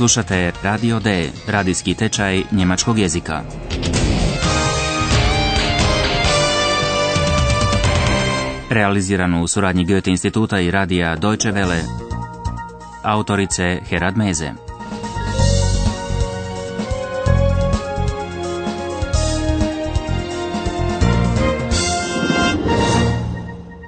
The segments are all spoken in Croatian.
Slušate Radio D, radijski tečaj njemačkog jezika. Realiziranu u suradnji Goethe instituta i radija Deutsche Welle. Autorice Herad Meze.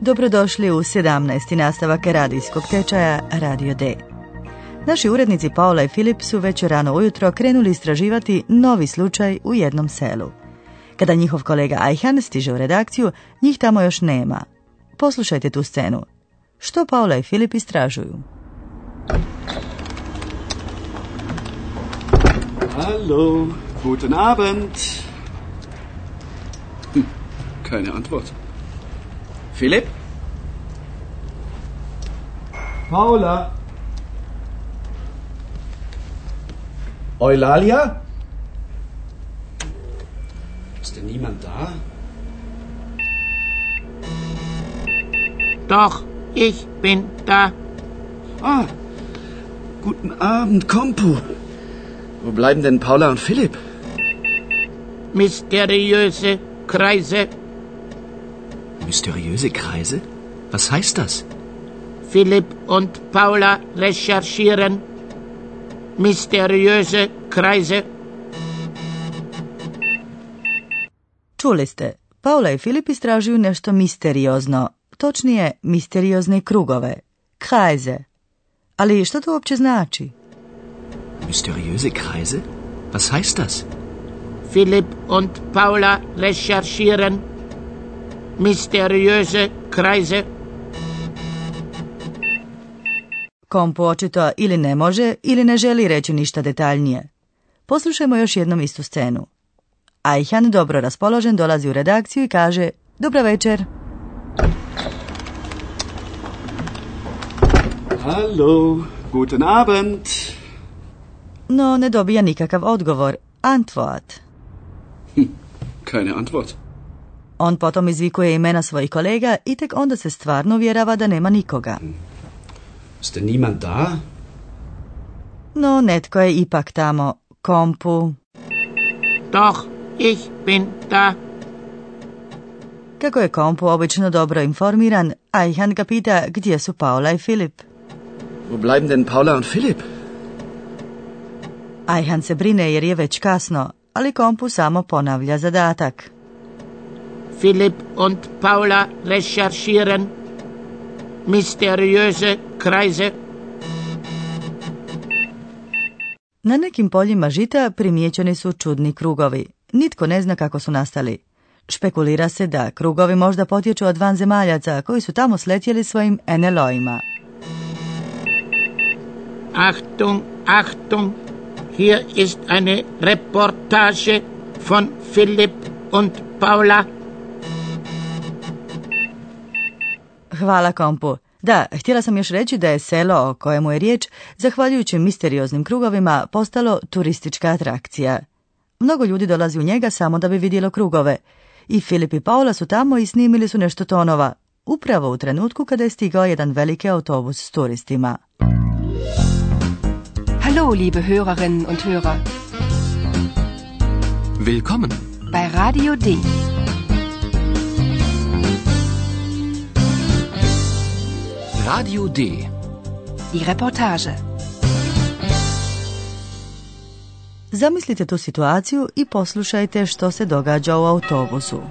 Dobrodošli u 17. nastavak radijskog tečaja Radio D. Naši urednici Paula i Filip su već rano ujutro krenuli istraživati novi slučaj u jednom selu. Kada njihov kolega Ajhan stiže u redakciju, njih tamo još nema. Poslušajte tu scenu. Što Paula i Filip istražuju? Hallo, guten Abend. Hm, keine Antwort. Philipp? Paula? Eulalia? Ist denn niemand da? Doch, ich bin da. Ah, guten Abend, Kompo. Wo bleiben denn Paula und Philipp? Mysteriöse Kreise. Mysteriöse Kreise? Was heißt das? Philipp und Paula recherchieren. Mysteriöse Kreise. Čuli ste, Paula i Filip istražuju nešto misteriozno, točnije misteriozne krugove, krajze. Ali što to uopće znači? Mysteriöse Kreise? Was heißt das? Philipp und Paula recherchieren. Mysteriöse Kreise. Kompu očito ili ne može ili ne želi reći ništa detaljnije. Poslušajmo još jednom istu scenu. Ajhan, dobro raspoložen, dolazi u redakciju i kaže Dobra večer. Hallo, guten Abend. No, ne dobija nikakav odgovor. Antwort. Keine Antwort. On potom izvikuje imena svojih kolega i tek onda se stvarno uvjerava da nema nikoga. Ist denn niemand da? No, netko je ipak tamo. Kompu. Doch, ich bin da. Kako je Kompu obično dobro informiran, Ajhan ga pita gdje su Paula i Filip. Wo bleiben denn Paula und Philipp? Ajhan se brine jer je već kasno, ali Kompu samo ponavlja zadatak. Philipp und Paula recherchieren. Mysteriöse Kreise. Na nekim poljima žita primijećeni su čudni krugovi. Nitko ne zna kako su nastali. Špekulira se da krugovi možda potječu od vanzemaljaca koji su tamo sletjeli svojim NLO-ima. Achtung, Achtung. Hier ist eine Reportage von Philipp und Paula. Hvala kompu. Da, htjela sam još reći da je selo o kojemu je riječ, zahvaljujući misterioznim krugovima, postalo turistička atrakcija. Mnogo ljudi dolazi u njega samo da bi vidjelo krugove. I Filip i Paula su tamo i snimili su nešto tonova, upravo u trenutku kada je stigao jedan veliki autobus s turistima. Hallo, liebe Hörerinnen und Hörer, Willkommen. bei Radio D. Radio D. Die Reportage. Zamislite tu situaciju i poslušajte što se događa u autobusu.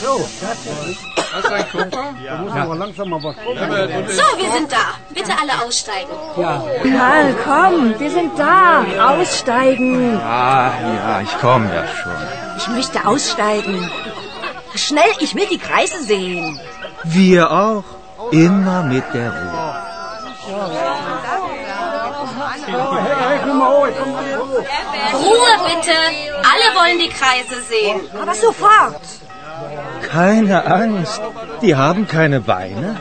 So, wir sind da. Bitte alle aussteigen. Karl, komm, wir sind da. Aussteigen. Ah, ja, ich komme ja schon. Ich möchte aussteigen. Schnell, ich will die Kreise sehen. Wir auch. Immer mit der Ruhe. Ruhe bitte. Alle wollen die Kreise sehen. Aber sofort. Keine Angst. Die haben keine Beine.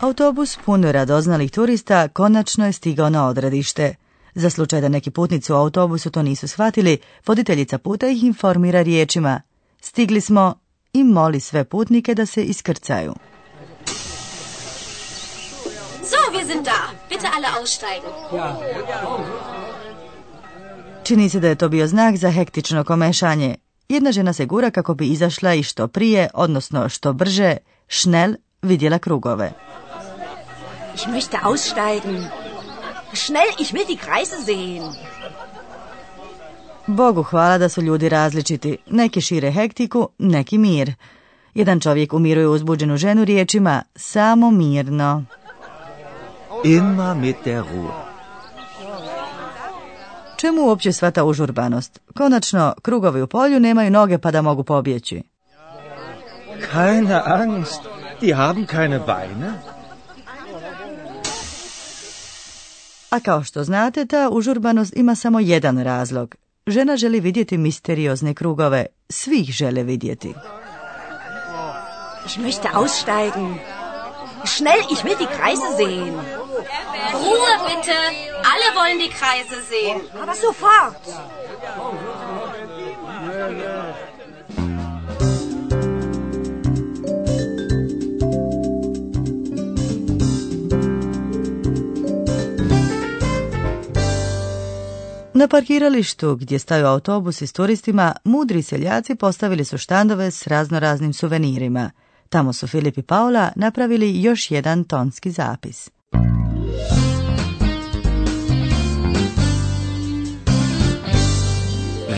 Autobus pun radoznalih turista konačno je stigao na odredište. Za slučaj da neki putnici u autobusu to nisu shvatili, voditeljica puta ih informira riječima. Stigli smo i moli sve putnike da se iskrcaju. Wir sind da. Bitte alle aussteigen. Čini se da je to bio znak za hektično komešanje. Jedna žena se gura kako bi izašla i što prije, odnosno što brže, šnel vidjela krugove. Ich möchte aussteigen. Schnell, ich will die Kreise sehen. Bogu hvala da su ljudi različiti. Neki šire hektiku, neki mir. Jedan čovjek umiruje uzbuđenu ženu riječima samo mirno. Immer mit der Ruhe. Čemu uopće sva ta užurbanost? Konačno, krugovi u polju nemaju noge pa da mogu pobjeći. Keine Angst, die haben keine Beine. A kao što znate, ta užurbanost ima samo jedan razlog. Žena želi vidjeti misteriozne krugove. Svih žele vidjeti. Ich möchte aussteigen. Schnell, ich will die Kreise sehen. Ruhe bitte. Alle wollen die Kreise sehen. Aber sofort. Na parkiralištu gdje staju autobusi s turistima, mudri seljaci postavili su štandove s raznoraznim suvenirima. Tamo su Filip i Paula napravili još jedan tonski zapis.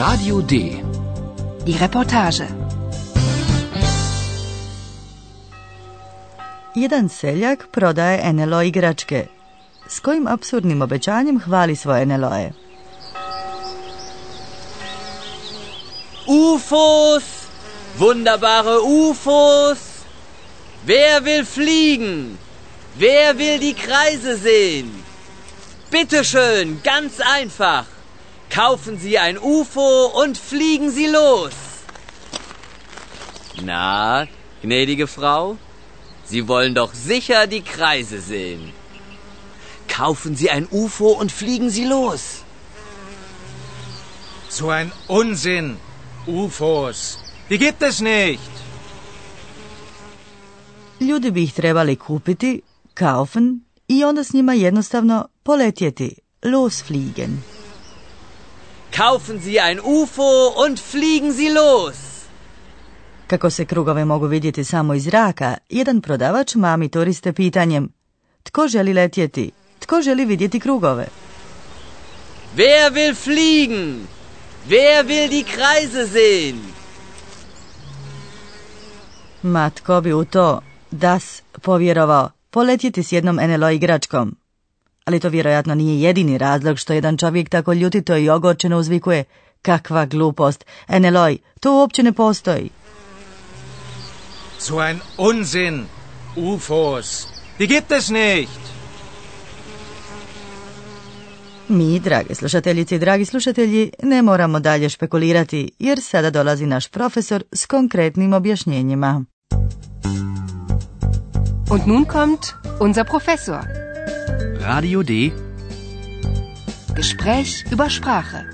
Radio D. Die Reportage. Jedan seljak prodaje NLO igračke. S kojim apsurdnim obećanjem hvali svoje NLO-e? UFOs! Wunderbare UFOs! Wer will fliegen? Wer will die Kreise sehen? Bitte schön, ganz einfach. Kaufen Sie ein UFO und fliegen Sie los. Na, gnädige Frau, Sie wollen doch sicher die Kreise sehen. Kaufen Sie ein UFO und fliegen Sie los. So ein Unsinn. UFOs. Die gibt es nicht. Ljudi bi ih trebali kupiti, kaufen, i onda s njima jednostavno poletjeti, losfliegen. Kaufen Sie ein UFO und fliegen Sie los. Kako se krugove mogu vidjeti samo iz zraka, jedan prodavač mami turiste pitanjem Tko želi letjeti? Tko želi vidjeti krugove? Wer will fliegen? Wer will die Kreise sehen? Ma tko bi u to, das, povjerovao, poletjeti s jednom NLO igračkom. Ali to vjerojatno nije jedini razlog što jedan čovjek tako ljutito i ogorčeno uzvikuje kakva glupost, NLO, to uopće ne postoji. So ein Unsinn. UFOs. Die gibt es nicht. Mi, drage slušateljice i dragi slušatelji, ne moramo dalje špekulirati, jer sada dolazi naš profesor s konkretnim objašnjenjima. Und nun kommt unser Professor. Radio D. Gespräch über Sprache.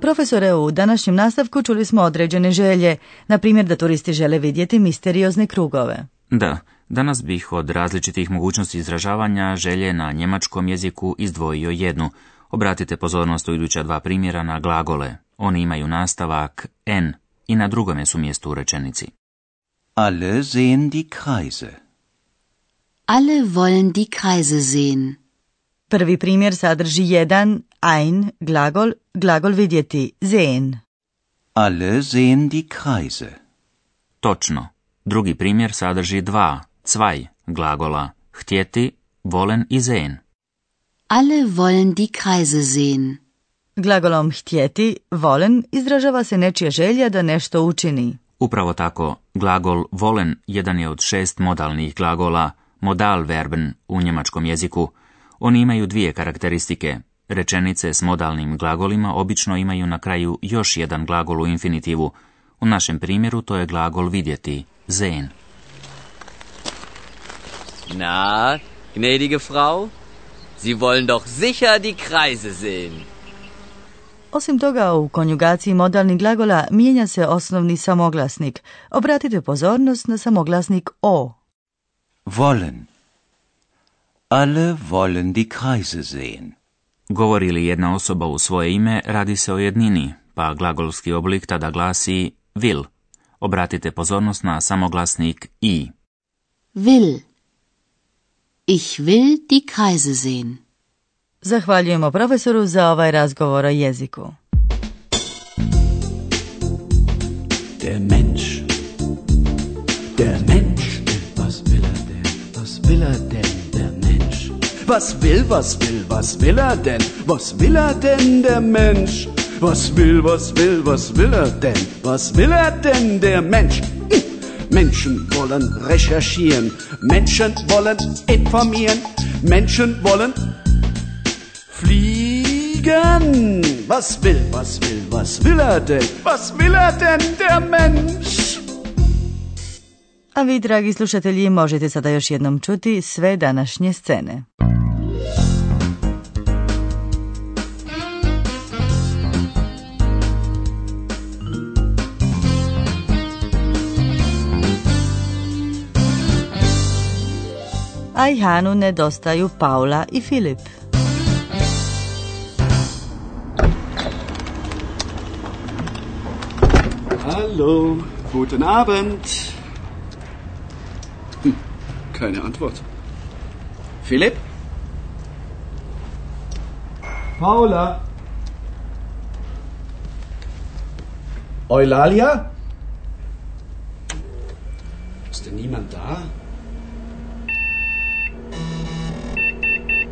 Profesore, u današnjem nastavku čuli smo određene želje, na primjer da turisti žele vidjeti misteriozne krugove. Da, danas bih od različitih mogućnosti izražavanja želje na njemačkom jeziku izdvojio jednu. Obratite pozornost u iduća dva primjera na glagole. Oni imaju nastavak n i na drugome su mjestu u rečenici. Alle sehen die Kreise. Alle wollen die Kreise sehen. Prvi primjer sadrži jedan, ein, glagol, glagol vidjeti, sehen. Alle sehen die Kreise. Točno. Drugi primjer sadrži dva, zwei, glagola, htjeti, volen i sehen. Alle wollen die Kreise sehen. Glagolom htjeti, volen, izražava se nečija želja da nešto učini. Upravo tako, glagol volen jedan je od šest modalnih glagola, modalverben u njemačkom jeziku. Oni imaju dvije karakteristike. Rečenice s modalnim glagolima obično imaju na kraju još jedan glagol u infinitivu. U našem primjeru to je glagol vidjeti, sehen. Na, gnädige Frau, Sie wollen doch sicher die Kreise sehen. Osim toga, u konjugaciji modalnih glagola mijenja se osnovni samoglasnik. Obratite pozornost na samoglasnik o. Wollen. Alle wollen die Kreise sehen. Govori li jedna osoba u svoje ime, radi se o jednini, pa glagolski oblik tada glasi will. Obratite pozornost na samoglasnik i. Will. Ich will die Kreise sehen. Zahvaljujemo profesoru za ovaj razgovor o jeziku. Der Mensch. Der Mensch. Was will er denn? Was will er denn, der Mensch? Was will, was will, was will er denn? Was will er denn, der Mensch? Was will, was will, was will er denn? Was will er denn, der Mensch? Hm. Menschen wollen recherchieren, Menschen wollen informieren, Menschen wollen fliegen. Was will, was will, was will er denn? Was will er denn, der Mensch? A vi, dragi slušatelji, možete sada još jednom čuti sve današnje scene. Ajhanu nedostaju Paula i Filip. Hallo, guten Abend. Hm, keine Antwort. Philipp? Paula? Eulalia? Ist denn niemand da?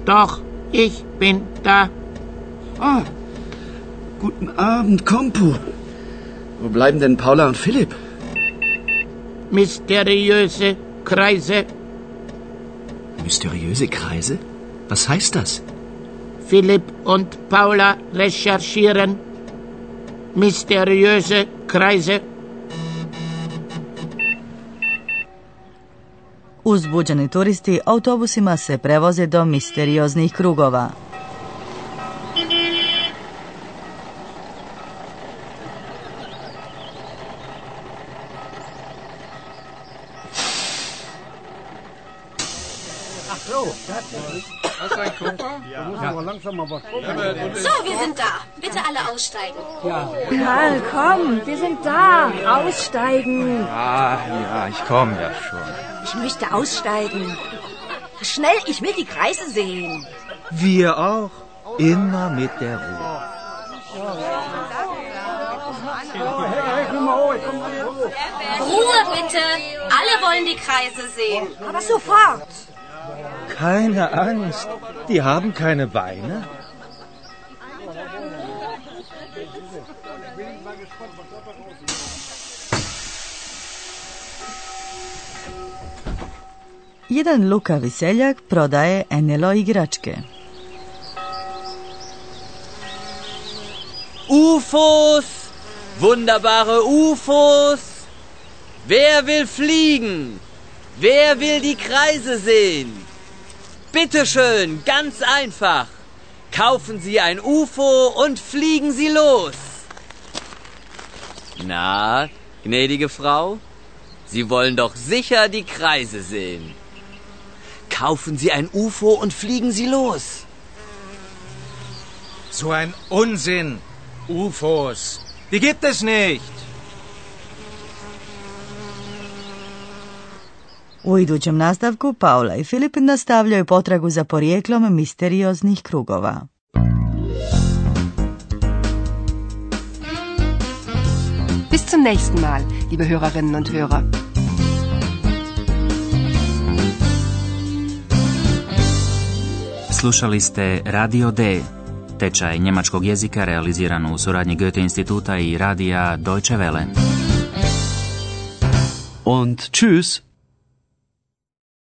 Doch, ich bin da. Ah, guten Abend, Kompu. Wo bleiben denn Paula und Philipp? Mysteriöse Kreise. Mysteriöse Kreise? Was heißt das? Philipp und Paula recherchieren. Mysteriöse Kreise. Uzbuđeni turisti autobusima se prevoze do misterioznih krugova. So, wir sind da. Bitte alle aussteigen. Karl, komm, wir sind da. Aussteigen. Ah, ja, ich komme ja schon. Ich möchte aussteigen. Schnell, ich will die Kreise sehen. Wir auch. Immer mit der Ruhe. Ruhe bitte. Alle wollen die Kreise sehen. Aber sofort. Keine Angst. Die haben keine Beine. Jedan lukavi seljak prodaje Enelo igračke. UFOs! Wunderbare UFOs! Wer will fliegen? Wer will die Kreise sehen? Bitte schön, ganz einfach. Kaufen Sie ein UFO und fliegen Sie los. Na, gnädige Frau, Sie wollen doch sicher die Kreise sehen. Kaufen Sie ein UFO und fliegen Sie los. So ein Unsinn. UFOs. Die gibt es nicht. U idućem nastavku Paula i Filip nastavljaju potragu za porijeklom misterioznih krugova. Bis zum nächsten Mal, liebe Hörerinnen und Hörer. Slušali ste Radio D, tečaj njemačkog jezika realiziran u suradnji Goethe instituta i radija Deutsche Welle. Und tschüss.